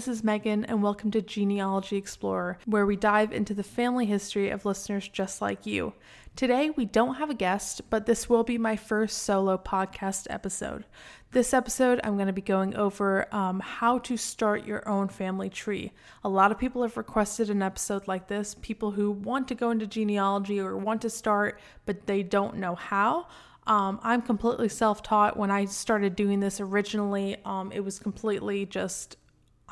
This is Megan, and welcome to Genealogy Explorer, where we dive into the family history of listeners just like you. Today, we don't have a guest, but this will be my first solo podcast episode. This episode, I'm going to be going over um, how to start your own family tree. A lot of people have requested an episode like this, people who want to go into genealogy or want to start, but they don't know how. Um, I'm completely self taught. When I started doing this originally, um, it was completely just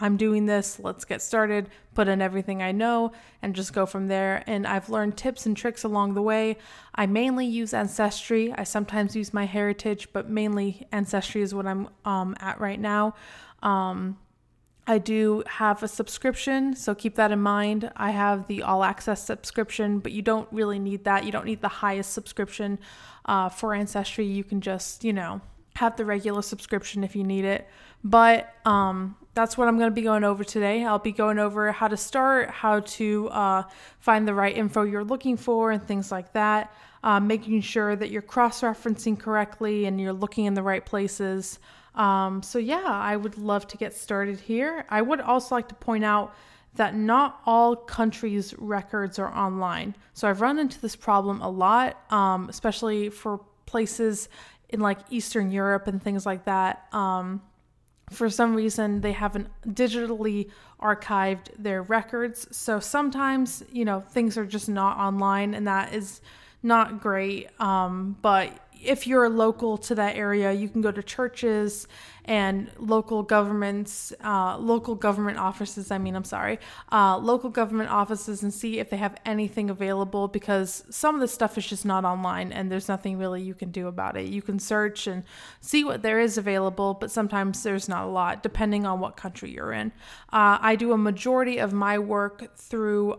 I'm doing this, let's get started, put in everything I know, and just go from there. And I've learned tips and tricks along the way. I mainly use Ancestry. I sometimes use MyHeritage, but mainly Ancestry is what I'm um, at right now. Um, I do have a subscription, so keep that in mind. I have the all access subscription, but you don't really need that. You don't need the highest subscription uh, for Ancestry. You can just, you know, have the regular subscription if you need it. But um, that's what I'm going to be going over today. I'll be going over how to start, how to uh, find the right info you're looking for, and things like that. Uh, making sure that you're cross referencing correctly and you're looking in the right places. Um, so, yeah, I would love to get started here. I would also like to point out that not all countries' records are online. So, I've run into this problem a lot, um, especially for places in like Eastern Europe and things like that. Um, for some reason they haven't digitally archived their records. So sometimes you know things are just not online and that is not great. Um, but if you're local to that area, you can go to churches and local governments, uh, local government offices. I mean, I'm sorry, uh, local government offices and see if they have anything available because some of the stuff is just not online and there's nothing really you can do about it. You can search and see what there is available, but sometimes there's not a lot depending on what country you're in. Uh, I do a majority of my work through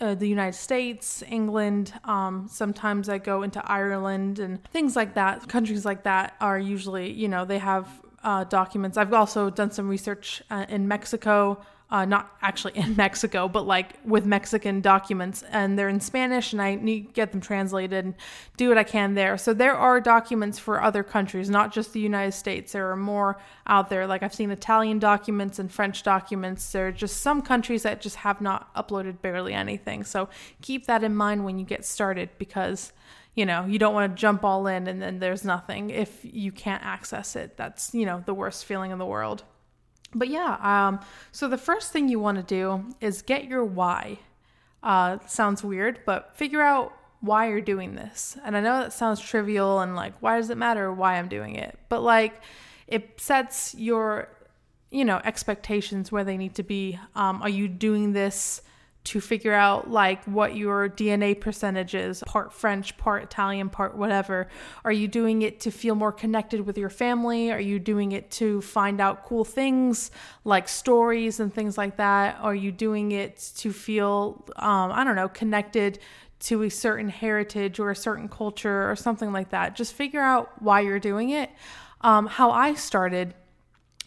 uh, the United States, England. Um, sometimes I go into Ireland and things like that. Countries like that are usually, you know, they have uh, documents. I've also done some research uh, in Mexico uh, not actually in Mexico, but like with Mexican documents, and they're in Spanish, and I need to get them translated and do what I can there. So there are documents for other countries, not just the United States. There are more out there. Like I've seen Italian documents and French documents. There are just some countries that just have not uploaded barely anything. So keep that in mind when you get started because you know you don't want to jump all in and then there's nothing if you can't access it that's you know the worst feeling in the world but yeah, um, so the first thing you want to do is get your why. Uh, sounds weird, but figure out why you're doing this. And I know that sounds trivial and like, why does it matter why I'm doing it? But like, it sets your, you know, expectations where they need to be. Um, are you doing this to figure out like what your DNA percentage is part French, part Italian, part whatever. Are you doing it to feel more connected with your family? Are you doing it to find out cool things like stories and things like that? Are you doing it to feel, um, I don't know, connected to a certain heritage or a certain culture or something like that? Just figure out why you're doing it. Um, how I started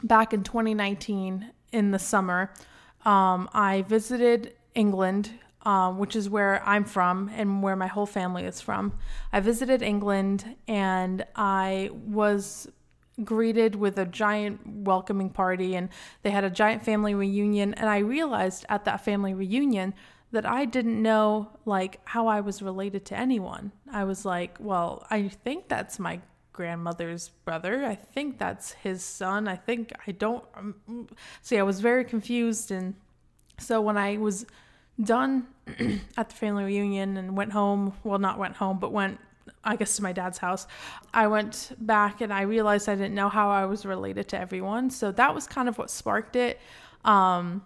back in 2019 in the summer. Um, I visited England, um, which is where I'm from and where my whole family is from. I visited England and I was greeted with a giant welcoming party and they had a giant family reunion and I realized at that family reunion that I didn't know like how I was related to anyone. I was like, well, I think that's my grandmother's brother. I think that's his son. I think I don't um, see I was very confused and so when I was done at the family reunion and went home, well, not went home, but went, I guess, to my dad's house, I went back and I realized I didn't know how I was related to everyone. So that was kind of what sparked it. Um,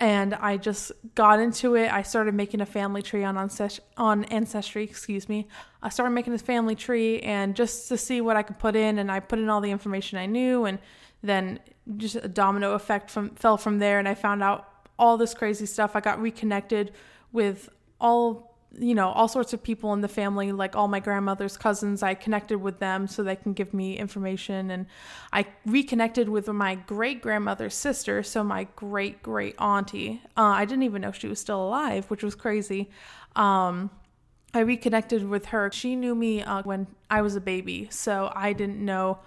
and I just got into it. I started making a family tree on Ancestry, on Ancestry, excuse me. I started making this family tree and just to see what I could put in, and I put in all the information I knew, and then just a domino effect from fell from there, and I found out all this crazy stuff. I got reconnected with all you know, all sorts of people in the family, like all my grandmother's cousins. I connected with them so they can give me information. And I reconnected with my great grandmother's sister, so my great great auntie. Uh, I didn't even know she was still alive, which was crazy. Um, I reconnected with her. She knew me uh, when I was a baby, so I didn't know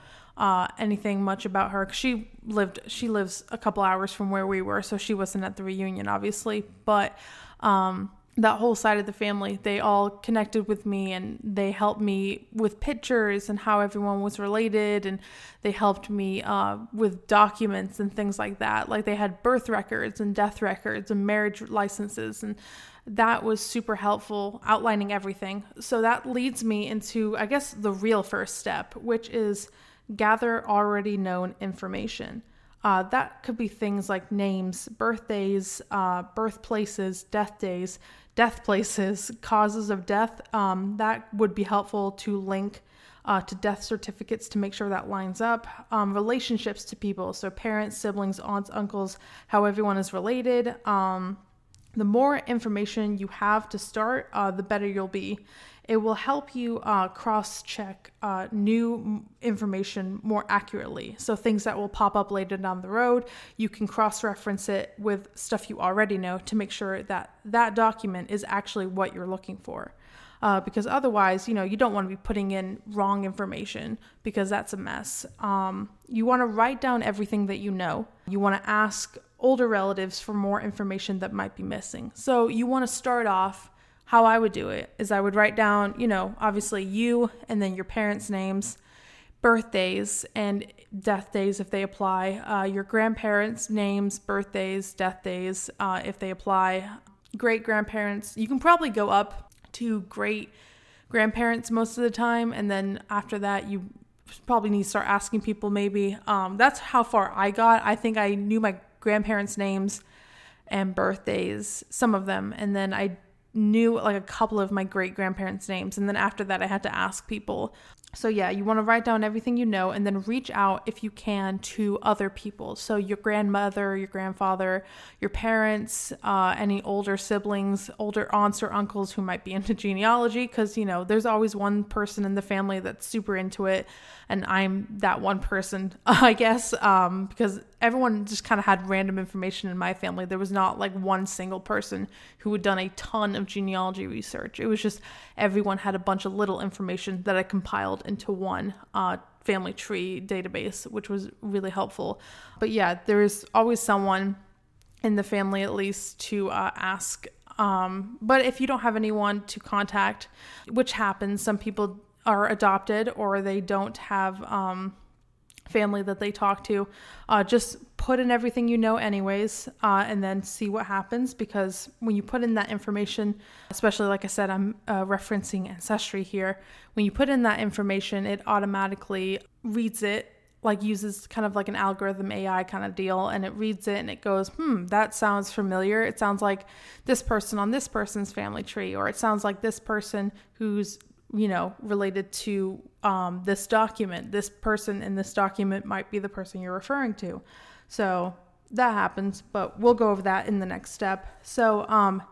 uh, anything much about her. She lived, she lives a couple hours from where we were, so she wasn't at the reunion, obviously. But um, that whole side of the family, they all connected with me and they helped me with pictures and how everyone was related, and they helped me uh, with documents and things like that. Like they had birth records and death records and marriage licenses and that was super helpful outlining everything. So that leads me into, I guess, the real first step, which is gather already known information. Uh, that could be things like names, birthdays, uh, birthplaces, death days, death places, causes of death. Um, that would be helpful to link uh, to death certificates to make sure that lines up. Um, relationships to people, so parents, siblings, aunts, uncles, how everyone is related. Um, the more information you have to start, uh, the better you'll be. It will help you uh, cross check uh, new information more accurately. So, things that will pop up later down the road, you can cross reference it with stuff you already know to make sure that that document is actually what you're looking for. Uh, because otherwise, you know, you don't want to be putting in wrong information because that's a mess. Um, you want to write down everything that you know. You want to ask older relatives for more information that might be missing. So you want to start off how I would do it is I would write down, you know, obviously you and then your parents' names, birthdays and death days if they apply, uh, your grandparents' names, birthdays, death days uh, if they apply, great grandparents. You can probably go up to great grandparents most of the time, and then after that, you probably need to start asking people maybe. Um, that's how far I got. I think I knew my grandparents' names and birthdays, some of them, and then I knew like a couple of my great grandparents' names. And then after that, I had to ask people. So, yeah, you want to write down everything you know and then reach out if you can to other people. So, your grandmother, your grandfather, your parents, uh, any older siblings, older aunts or uncles who might be into genealogy, because, you know, there's always one person in the family that's super into it and I'm that one person, I guess, um, because everyone just kind of had random information in my family. There was not like one single person who had done a ton of genealogy research. It was just everyone had a bunch of little information that I compiled into one uh, family tree database, which was really helpful. But yeah, there is always someone in the family at least to uh, ask um, but if you don't have anyone to contact, which happens, some people are adopted or they don't have um, family that they talk to, uh, just put in everything you know, anyways, uh, and then see what happens. Because when you put in that information, especially like I said, I'm uh, referencing Ancestry here, when you put in that information, it automatically reads it. Like uses kind of like an algorithm AI kind of deal, and it reads it and it goes, hmm, that sounds familiar. It sounds like this person on this person's family tree, or it sounds like this person who's you know, related to um, this document. This person in this document might be the person you're referring to. So that happens, but we'll go over that in the next step. So, um,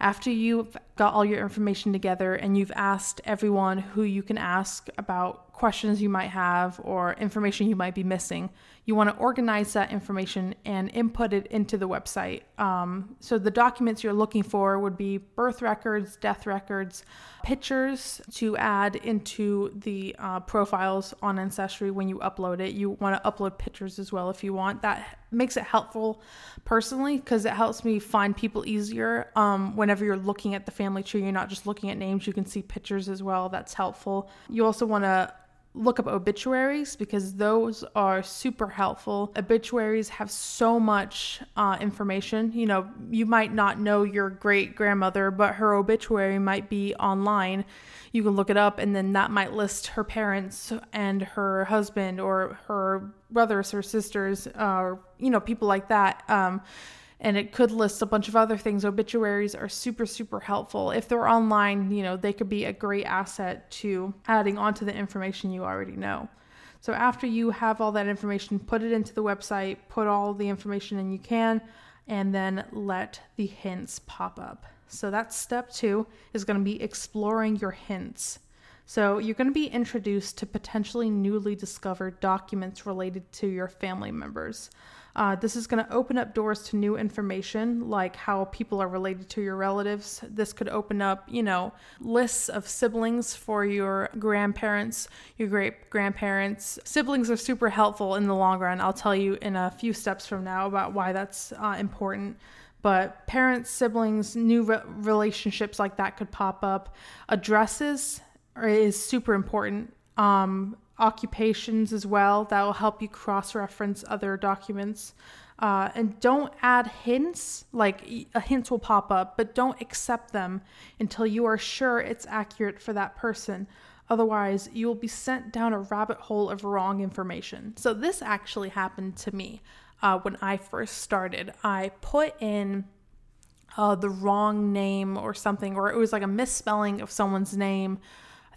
after you've got all your information together and you've asked everyone who you can ask about questions you might have or information you might be missing, you want to organize that information and input it into the website. Um, so the documents you're looking for would be birth records, death records, pictures to add into the uh, profiles on Ancestry when you upload it. You want to upload pictures as well if you want. That makes it helpful personally because it helps me find people easier. Um, whenever you're looking at the family tree, you're not just looking at names, you can see pictures as well. That's helpful. You also want to look up obituaries because those are super helpful. Obituaries have so much uh, information. You know, you might not know your great grandmother, but her obituary might be online. You can look it up, and then that might list her parents and her husband or her brothers or sisters, or, uh, you know, people like that. Um, and it could list a bunch of other things. Obituaries are super, super helpful. If they're online, you know, they could be a great asset to adding onto the information you already know. So after you have all that information, put it into the website, put all the information in you can, and then let the hints pop up. So that's step two is going to be exploring your hints. So you're going to be introduced to potentially newly discovered documents related to your family members. Uh, this is going to open up doors to new information, like how people are related to your relatives. This could open up, you know, lists of siblings for your grandparents, your great grandparents. Siblings are super helpful in the long run. I'll tell you in a few steps from now about why that's uh, important but parents, siblings, new re- relationships like that could pop up. Addresses is super important. Um, occupations as well that will help you cross reference other documents. Uh, and don't add hints, like a hint will pop up, but don't accept them until you are sure it's accurate for that person. Otherwise, you will be sent down a rabbit hole of wrong information. So, this actually happened to me uh, when I first started. I put in uh, the wrong name or something, or it was like a misspelling of someone's name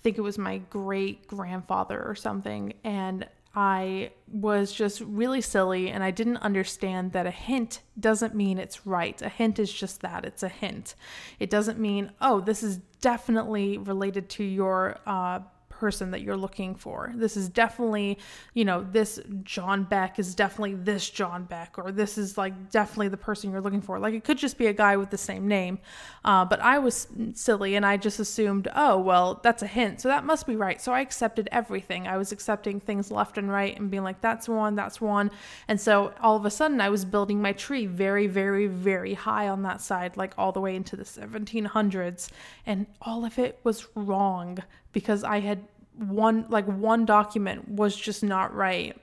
think it was my great grandfather or something. And I was just really silly and I didn't understand that a hint doesn't mean it's right. A hint is just that it's a hint. It doesn't mean, oh, this is definitely related to your uh, person that you're looking for. This is definitely, you know, this John Beck is definitely this John Beck, or this is like definitely the person you're looking for. Like it could just be a guy with the same name. Uh, but I was silly and I just assumed, oh, well, that's a hint. So that must be right. So I accepted everything. I was accepting things left and right and being like, that's one, that's one. And so all of a sudden I was building my tree very, very, very high on that side, like all the way into the 1700s. And all of it was wrong because I had one like one document was just not right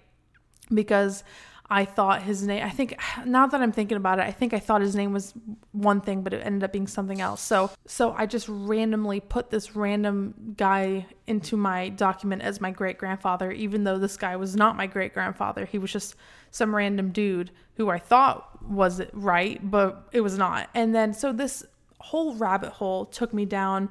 because I thought his name I think now that I'm thinking about it I think I thought his name was one thing but it ended up being something else. So so I just randomly put this random guy into my document as my great grandfather even though this guy was not my great grandfather. He was just some random dude who I thought was right but it was not. And then so this whole rabbit hole took me down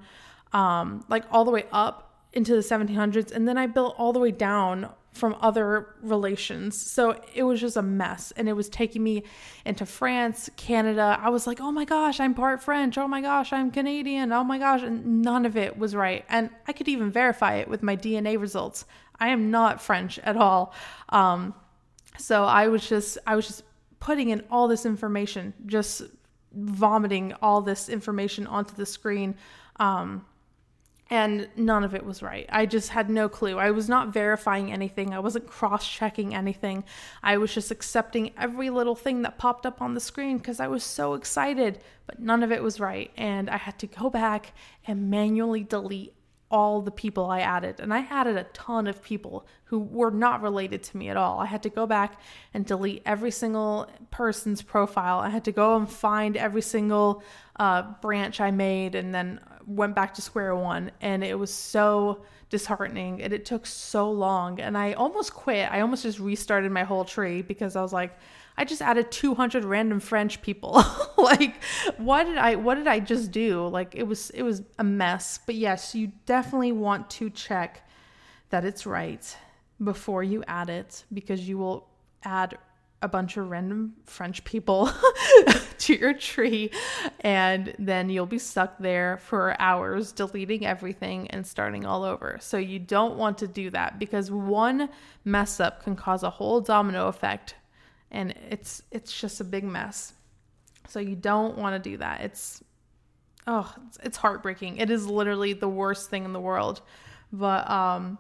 um like all the way up into the 1700s and then I built all the way down from other relations. So it was just a mess and it was taking me into France, Canada. I was like, "Oh my gosh, I'm part French. Oh my gosh, I'm Canadian. Oh my gosh." And none of it was right. And I could even verify it with my DNA results. I am not French at all. Um, so I was just I was just putting in all this information, just vomiting all this information onto the screen. Um, and none of it was right. I just had no clue. I was not verifying anything. I wasn't cross checking anything. I was just accepting every little thing that popped up on the screen because I was so excited, but none of it was right. And I had to go back and manually delete all the people I added. And I added a ton of people who were not related to me at all. I had to go back and delete every single person's profile. I had to go and find every single uh, branch I made and then went back to square one. And it was so disheartening and it took so long. And I almost quit. I almost just restarted my whole tree because I was like, I just added 200 random French people. like what did I what did I just do? Like it was it was a mess. But yes, you definitely want to check that it's right before you add it because you will add a bunch of random French people to your tree, and then you'll be stuck there for hours deleting everything and starting all over. So, you don't want to do that because one mess up can cause a whole domino effect and it's it's just a big mess. So you don't want to do that. It's oh, it's, it's heartbreaking. It is literally the worst thing in the world. But um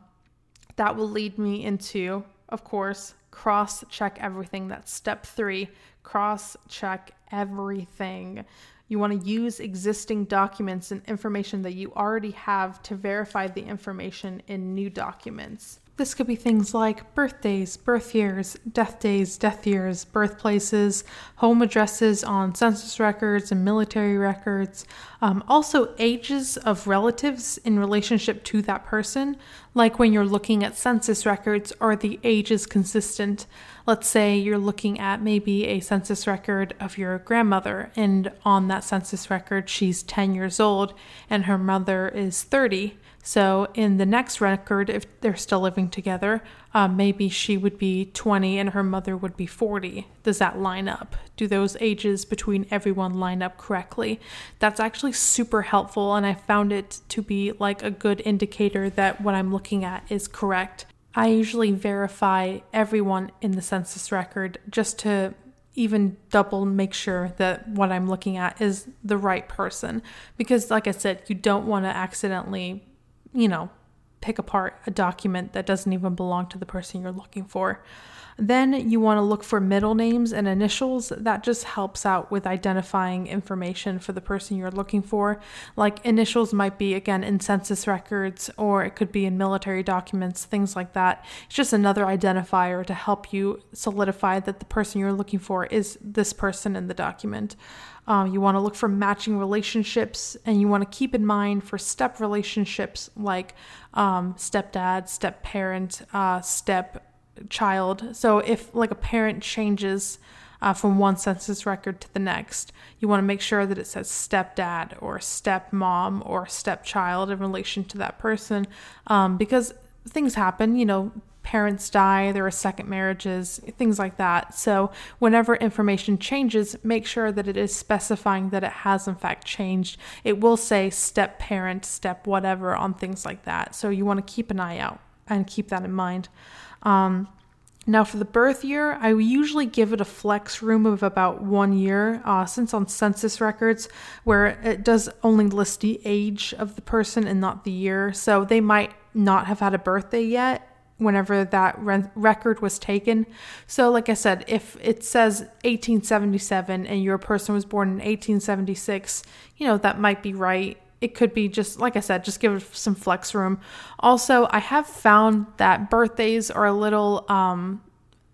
that will lead me into of course cross check everything. That's step 3. Cross check everything. You want to use existing documents and information that you already have to verify the information in new documents. This could be things like birthdays, birth years, death days, death years, birthplaces, home addresses on census records and military records. Um, also, ages of relatives in relationship to that person, like when you're looking at census records, are the ages consistent? Let's say you're looking at maybe a census record of your grandmother, and on that census record, she's 10 years old and her mother is 30 So in the next record, if they're still living together, uh, maybe she would be 20 and her mother would be 40. Does that line up? Do those ages between everyone line up correctly? That's actually super helpful, and I found it to be like a good indicator that what I'm looking at is correct. I usually verify everyone in the census record just to even double make sure that what I'm looking at is the right person. Because, like I said, you don't want to accidentally, you know, pick apart a document that doesn't even belong to the person you're looking for. Then you want to look for middle names and initials. That just helps out with identifying information for the person you're looking for. Like initials might be, again, in census records or it could be in military documents, things like that. It's just another identifier to help you solidify that the person you're looking for is this person in the document. Um, you want to look for matching relationships and you want to keep in mind for step relationships like um, stepdad, step parent, uh, step child. So if like a parent changes uh, from one census record to the next, you want to make sure that it says stepdad or stepmom or stepchild in relation to that person um, because things happen, you know. Parents die, there are second marriages, things like that. So, whenever information changes, make sure that it is specifying that it has in fact changed. It will say step parent, step whatever on things like that. So, you want to keep an eye out and keep that in mind. Um, now, for the birth year, I usually give it a flex room of about one year, uh, since on census records, where it does only list the age of the person and not the year. So they might not have had a birthday yet whenever that re- record was taken. So, like I said, if it says 1877 and your person was born in 1876, you know, that might be right it could be just like I said, just give it some flex room. Also, I have found that birthdays are a little um,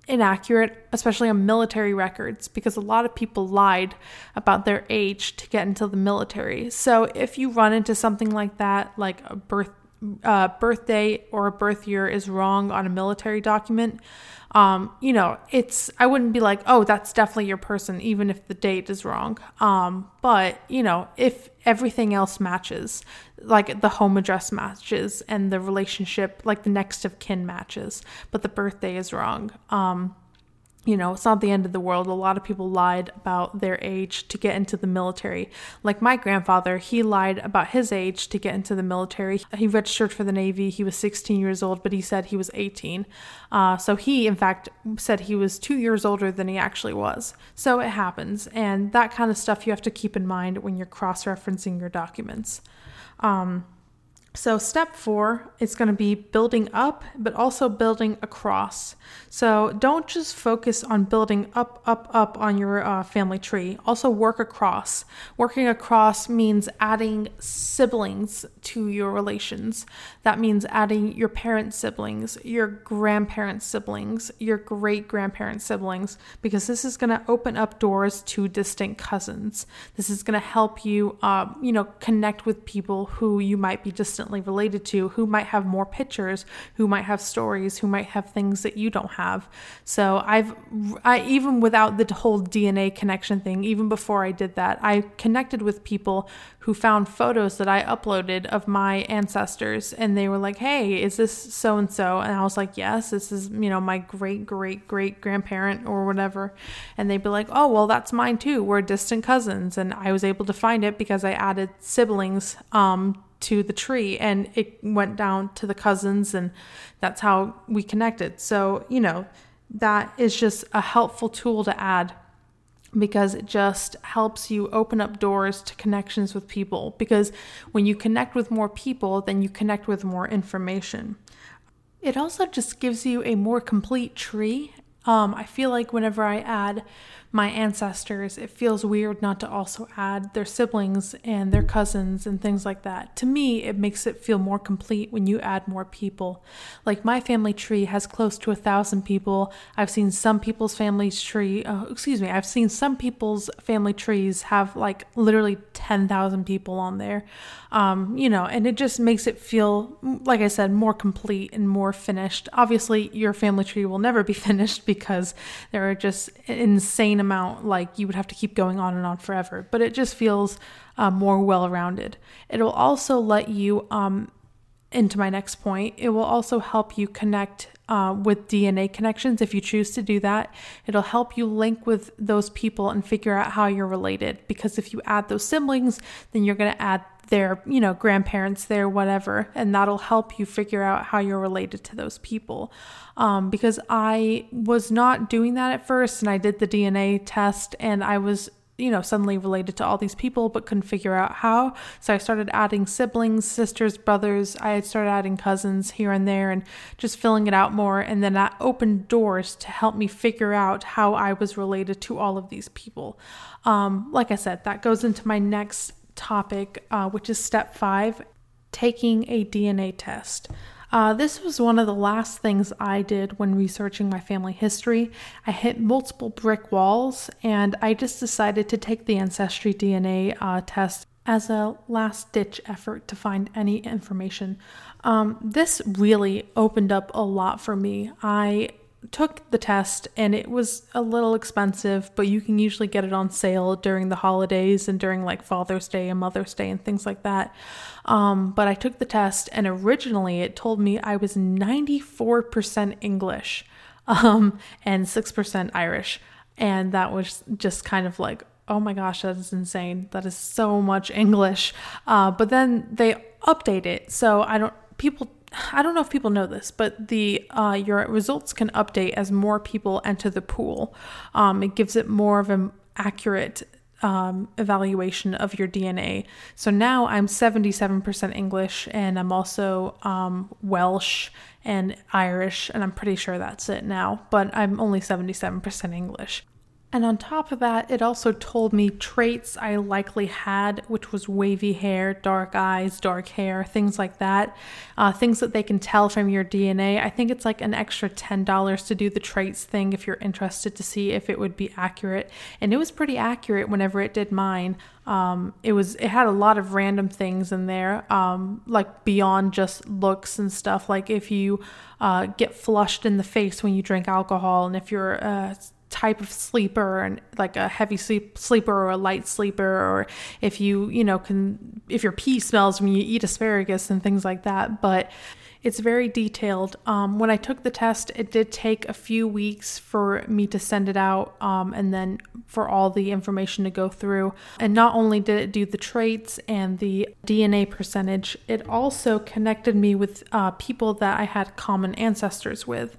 inaccurate, especially on military records, because a lot of people lied about their age to get into the military. So if you run into something like that, like a birth uh, birthday or a birth year is wrong on a military document, um, you know, it's I wouldn't be like, oh, that's definitely your person, even if the date is wrong. Um, but you know, if everything else matches, like the home address matches and the relationship, like the next of kin matches, but the birthday is wrong. Um, you know, it's not the end of the world. A lot of people lied about their age to get into the military. Like my grandfather, he lied about his age to get into the military. He registered for the Navy. He was 16 years old, but he said he was 18. Uh, so he, in fact, said he was two years older than he actually was. So it happens. And that kind of stuff you have to keep in mind when you're cross referencing your documents. Um, so, step four is going to be building up, but also building across. So, don't just focus on building up, up, up on your uh, family tree. Also, work across. Working across means adding siblings to your relations. That means adding your parent siblings, your grandparents' siblings, your great grandparents' siblings, because this is going to open up doors to distant cousins. This is going to help you, uh, you know, connect with people who you might be distant related to, who might have more pictures, who might have stories, who might have things that you don't have. So I've, I even without the whole DNA connection thing, even before I did that, I connected with people who found photos that I uploaded of my ancestors and they were like, "Hey, is this so and so?" And I was like, "Yes, this is, you know, my great great great grandparent or whatever." And they'd be like, "Oh, well, that's mine too. We're distant cousins." And I was able to find it because I added siblings um to the tree and it went down to the cousins and that's how we connected. So, you know, that is just a helpful tool to add because it just helps you open up doors to connections with people because when you connect with more people, then you connect with more information. It also just gives you a more complete tree. Um, I feel like whenever I add my ancestors, it feels weird not to also add their siblings and their cousins and things like that. To me, it makes it feel more complete when you add more people. Like my family tree has close to a thousand people. I've seen some people's family's tree, uh, excuse me, I've seen some people's family trees have like literally 10,000 people on there. Um, you know, and it just makes it feel, like I said, more complete and more finished. Obviously, your family tree will never be finished because there are just insane amount, like you would have to keep going on and on forever, but it just feels uh, more well rounded. It'll also let you um, into my next point, it will also help you connect uh, with DNA connections if you choose to do that. It'll help you link with those people and figure out how you're related. Because if you add those siblings, then you're going to add their, you know, grandparents, their whatever, and that'll help you figure out how you're related to those people. Um, because I was not doing that at first, and I did the DNA test, and I was you know, suddenly related to all these people, but couldn't figure out how. So I started adding siblings, sisters, brothers. I had started adding cousins here and there and just filling it out more. And then that opened doors to help me figure out how I was related to all of these people. Um, like I said, that goes into my next topic, uh, which is step five taking a DNA test. Uh, this was one of the last things I did when researching my family history. I hit multiple brick walls, and I just decided to take the Ancestry DNA uh, test as a last ditch effort to find any information. Um, this really opened up a lot for me. I took the test and it was a little expensive, but you can usually get it on sale during the holidays and during like Father's Day and Mother's Day and things like that. Um, but I took the test and originally it told me I was 94% English um, and 6% Irish. And that was just kind of like, oh my gosh, that is insane. That is so much English. Uh, but then they update it. So I don't, people I don't know if people know this, but the uh, your results can update as more people enter the pool. Um, it gives it more of an accurate um, evaluation of your DNA. So now I'm 77% English, and I'm also um, Welsh and Irish, and I'm pretty sure that's it now. But I'm only 77% English. And on top of that, it also told me traits I likely had, which was wavy hair, dark eyes, dark hair, things like that. Uh, things that they can tell from your DNA. I think it's like an extra $10 to do the traits thing if you're interested to see if it would be accurate. And it was pretty accurate whenever it did mine. Um, it was it had a lot of random things in there, um, like beyond just looks and stuff. Like if you uh, get flushed in the face when you drink alcohol, and if you're uh, type of sleeper and like a heavy sleep sleeper or a light sleeper or if you you know can if your pee smells when you eat asparagus and things like that but it's very detailed. Um, when I took the test, it did take a few weeks for me to send it out um, and then for all the information to go through. And not only did it do the traits and the DNA percentage, it also connected me with uh, people that I had common ancestors with.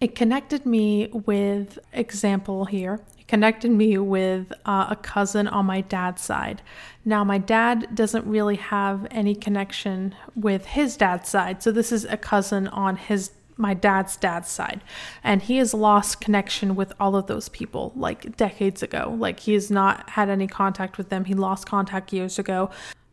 It connected me with, example here, it connected me with uh, a cousin on my dad's side. Now, my dad doesn't really have any connection with his dad's side, so this is a cousin on his my dad's dad's side. And he has lost connection with all of those people like decades ago. Like he has not had any contact with them. He lost contact years ago.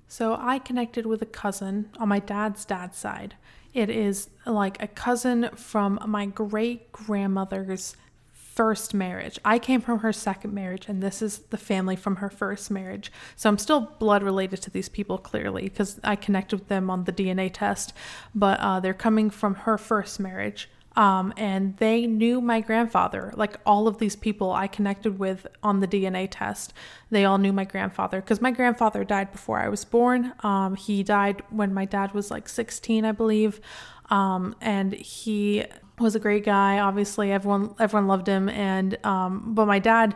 So i connected with a cousin on my dad's dad's side it is like a cousin from my great grandmother's first marriage. I came from her second marriage, and this is the family from her first marriage. So I'm still blood related to these people clearly because I connected with them on the DNA test, but uh, they're coming from her first marriage. Um, and they knew my grandfather. Like all of these people I connected with on the DNA test, they all knew my grandfather because my grandfather died before I was born. Um, he died when my dad was like 16, I believe. Um, and he was a great guy. Obviously, everyone everyone loved him. And um, but my dad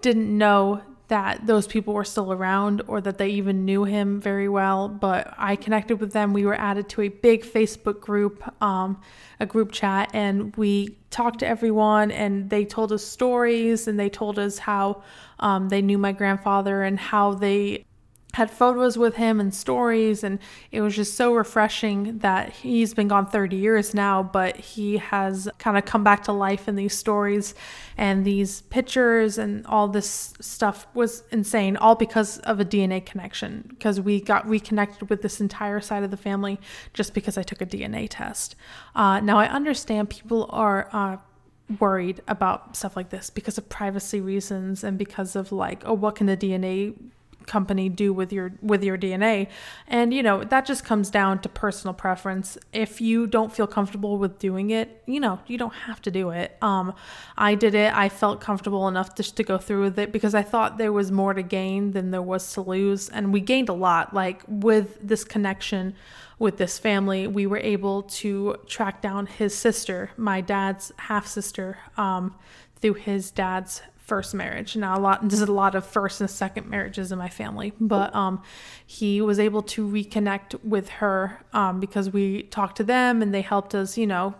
didn't know that those people were still around or that they even knew him very well. But I connected with them. We were added to a big Facebook group, um, a group chat, and we talked to everyone. And they told us stories and they told us how um, they knew my grandfather and how they had photos with him and stories and it was just so refreshing that he's been gone 30 years now but he has kind of come back to life in these stories and these pictures and all this stuff was insane all because of a DNA connection because we got reconnected with this entire side of the family just because I took a DNA test. Uh, now I understand people are uh, worried about stuff like this because of privacy reasons and because of like oh what can the DNA company do with your with your DNA. And you know, that just comes down to personal preference. If you don't feel comfortable with doing it, you know, you don't have to do it. Um I did it. I felt comfortable enough just to go through with it because I thought there was more to gain than there was to lose and we gained a lot like with this connection with this family, we were able to track down his sister, my dad's half sister, um, through his dad's first marriage. Now a lot there's a lot of first and second marriages in my family, but um, he was able to reconnect with her um, because we talked to them and they helped us, you know,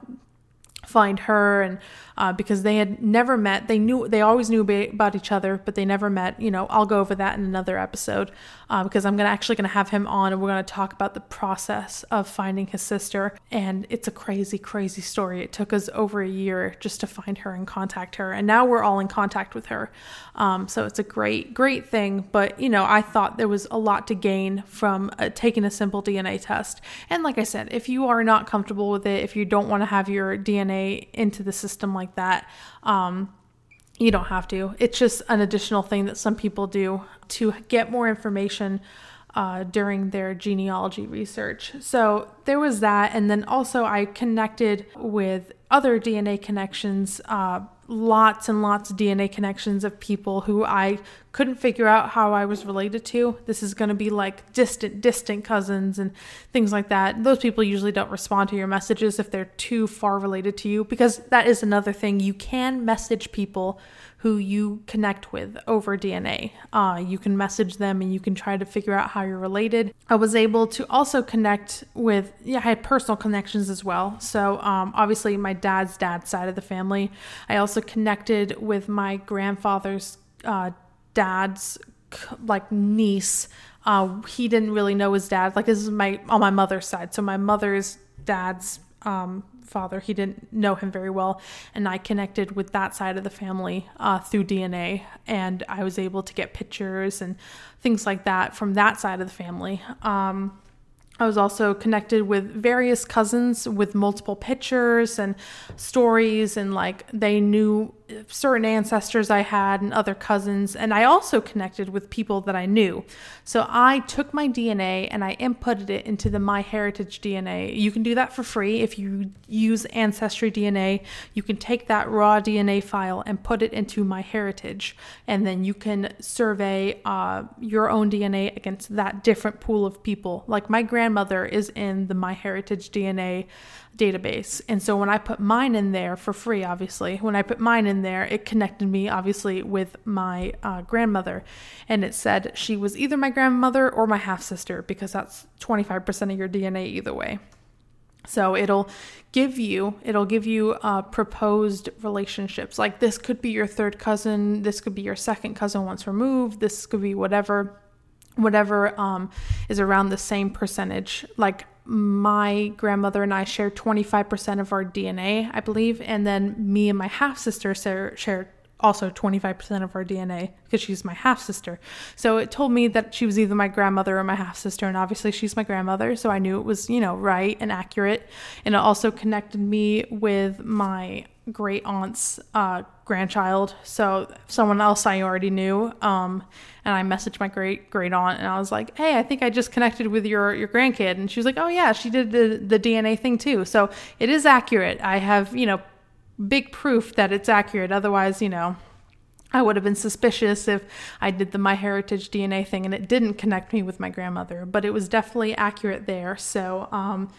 find her and uh, because they had never met. They knew they always knew about each other but they never met. You know i'll go over that in another episode uh, because i'm gonna actually gonna have him on and we're gonna talk about the process of finding his sister. And it's a crazy crazy story. It took us over a year just to find her and contact her. And now we're all in contact with her. Um, so it's a great great thing. But you know i thought there was a lot to gain from uh, taking a simple dna test. And like i said if you are not comfortable with it if you don't want to have your dna into the system like like that. Um, you don't have to. It's just an additional thing that some people do to get more information uh, during their genealogy research. So there was that. And then also, I connected with other DNA connections, uh, lots and lots of DNA connections of people who I couldn't figure out how I was related to. This is going to be like distant, distant cousins and things like that. Those people usually don't respond to your messages if they're too far related to you, because that is another thing. You can message people who you connect with over DNA. Uh, you can message them and you can try to figure out how you're related. I was able to also connect with, yeah, I had personal connections as well. So, um, obviously, my dad's dad's side of the family. I also connected with my grandfather's uh, dad's like niece. Uh, he didn't really know his dad. Like this is my on my mother's side. So my mother's dad's um, father. He didn't know him very well, and I connected with that side of the family uh, through DNA, and I was able to get pictures and things like that from that side of the family. Um, I was also connected with various cousins with multiple pictures and stories, and like they knew certain ancestors I had and other cousins, and I also connected with people that I knew. So I took my DNA and I inputted it into the MyHeritage DNA. You can do that for free if you use Ancestry DNA. You can take that raw DNA file and put it into MyHeritage, and then you can survey uh, your own DNA against that different pool of people. Like my grandmother is in the MyHeritage DNA database. And so when I put mine in there for free, obviously, when I put mine in there, it connected me obviously with my uh, grandmother. And it said she was either my grandmother or my half sister because that's 25% of your DNA either way. So it'll give you it'll give you uh, proposed relationships. Like this could be your third cousin, this could be your second cousin once removed, this could be whatever whatever um, is around the same percentage. Like my grandmother and I share 25% of our DNA, I believe, and then me and my half sister share, also 25% of our DNA because she's my half sister. So it told me that she was either my grandmother or my half sister, and obviously she's my grandmother, so I knew it was, you know, right and accurate. And it also connected me with my great aunt's uh, grandchild, so someone else I already knew. Um, and I messaged my great great aunt, and I was like, "Hey, I think I just connected with your your grandkid," and she was like, "Oh yeah, she did the the DNA thing too." So it is accurate. I have you know big proof that it's accurate. Otherwise, you know. I would have been suspicious if I did the MyHeritage DNA thing and it didn't connect me with my grandmother, but it was definitely accurate there. So, um,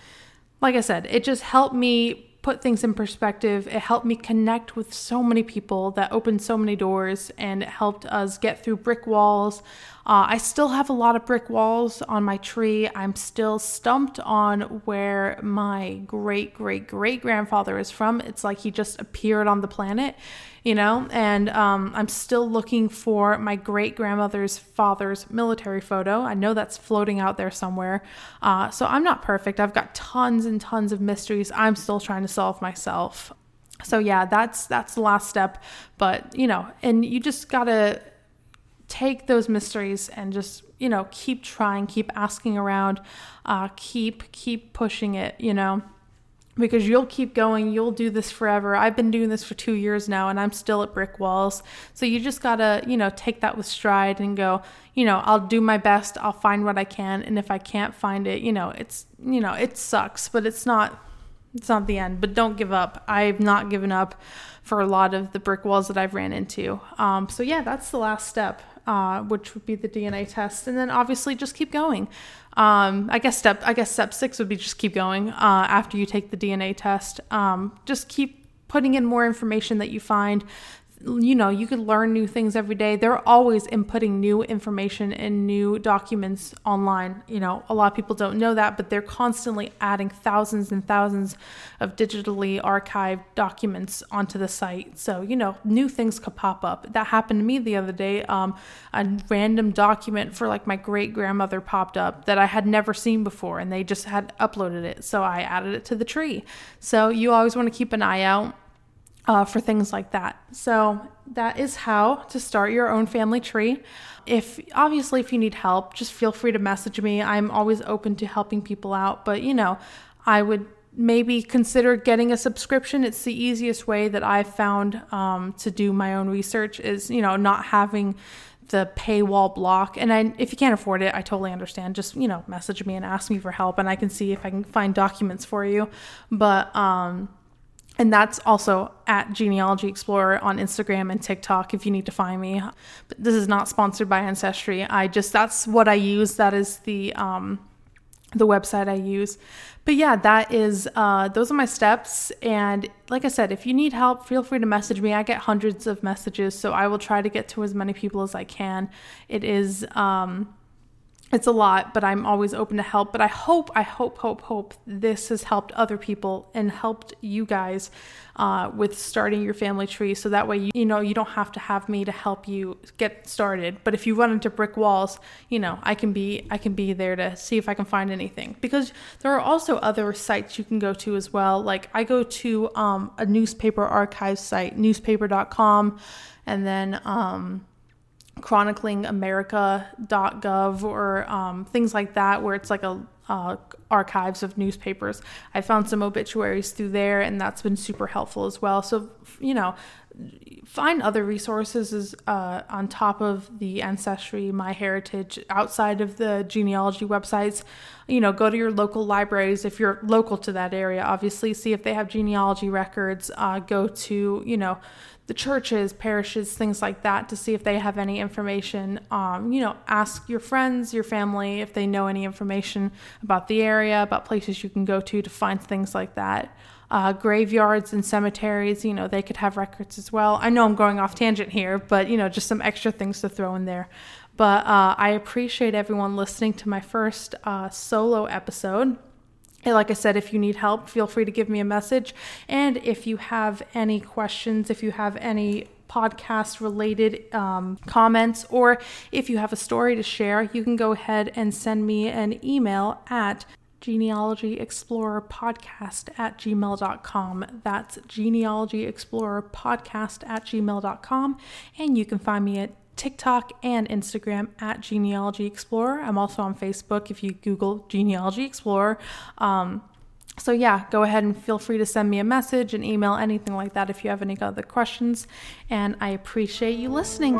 like I said, it just helped me put things in perspective. It helped me connect with so many people that opened so many doors and it helped us get through brick walls. Uh, I still have a lot of brick walls on my tree. I'm still stumped on where my great great great grandfather is from. It's like he just appeared on the planet, you know, and um, I'm still looking for my great grandmother's father's military photo. I know that's floating out there somewhere. Uh, so I'm not perfect. I've got tons and tons of mysteries I'm still trying to solve myself. So yeah, that's that's the last step. But you know, and you just gotta take those mysteries and just you know keep trying keep asking around uh, keep keep pushing it you know because you'll keep going. You'll do this forever. I've been doing this for two years now and I'm still at brick walls. So you just gotta, you know, take that with stride and go, you know, I'll do my best. I'll find what I can. And if I can't find it, you know, it's, you know, it sucks, but it's not, it's not the end. But don't give up. I've not given up for a lot of the brick walls that I've ran into. Um, so yeah, that's the last step. Uh, which would be the DNA test, and then obviously just keep going. Um, I guess step I guess step six would be just keep going uh, after you take the DNA test. Um, just keep putting in more information that you find you know, you could learn new things every day. They're always inputting new information and new documents online. You know, a lot of people don't know that, but they're constantly adding thousands and thousands of digitally archived documents onto the site. So, you know, new things could pop up. That happened to me the other day. Um, a random document for like my great grandmother popped up that I had never seen before, and they just had uploaded it. So I added it to the tree. So you always want to keep an eye out uh, for things like that. So that is how to start your own family tree. If obviously if you need help, just feel free to message me. I'm always open to helping people out, but you know, I would maybe consider getting a subscription. It's the easiest way that I've found um, to do my own research is you know not having the paywall block. And I, if you can't afford it, I totally understand. Just you know message me and ask me for help, and I can see if I can find documents for you. But um, and that's also at Genealogy Explorer on Instagram and TikTok if you need to find me. But this is not sponsored by Ancestry. I just that's what I use. That is the um, the website I use. But yeah, that is uh, those are my steps. And like I said, if you need help, feel free to message me. I get hundreds of messages, so I will try to get to as many people as I can. It is um, it's a lot, but I'm always open to help. But I hope, I hope, hope, hope this has helped other people and helped you guys uh, with starting your family tree. So that way, you, you know, you don't have to have me to help you get started. But if you run into brick walls, you know, I can be, I can be there to see if I can find anything. Because there are also other sites you can go to as well. Like I go to um, a newspaper archive site, newspaper.com, and then. Um, chroniclingamerica.gov or um, things like that, where it's like a uh, archives of newspapers. I found some obituaries through there, and that's been super helpful as well. So, you know, find other resources uh, on top of the Ancestry my heritage outside of the genealogy websites you know go to your local libraries if you're local to that area obviously see if they have genealogy records uh, go to you know the churches, parishes, things like that to see if they have any information. Um, you know, ask your friends, your family if they know any information about the area, about places you can go to to find things like that. Uh, graveyards and cemeteries, you know, they could have records as well. I know I'm going off tangent here, but you know, just some extra things to throw in there. But uh, I appreciate everyone listening to my first uh, solo episode like I said, if you need help, feel free to give me a message. And if you have any questions, if you have any podcast related um, comments, or if you have a story to share, you can go ahead and send me an email at genealogyexplorerpodcast at gmail.com. That's genealogyexplorerpodcast at gmail.com. And you can find me at TikTok and Instagram at Genealogy Explorer. I'm also on Facebook if you Google Genealogy Explorer. Um, so, yeah, go ahead and feel free to send me a message, an email, anything like that if you have any other questions. And I appreciate you listening.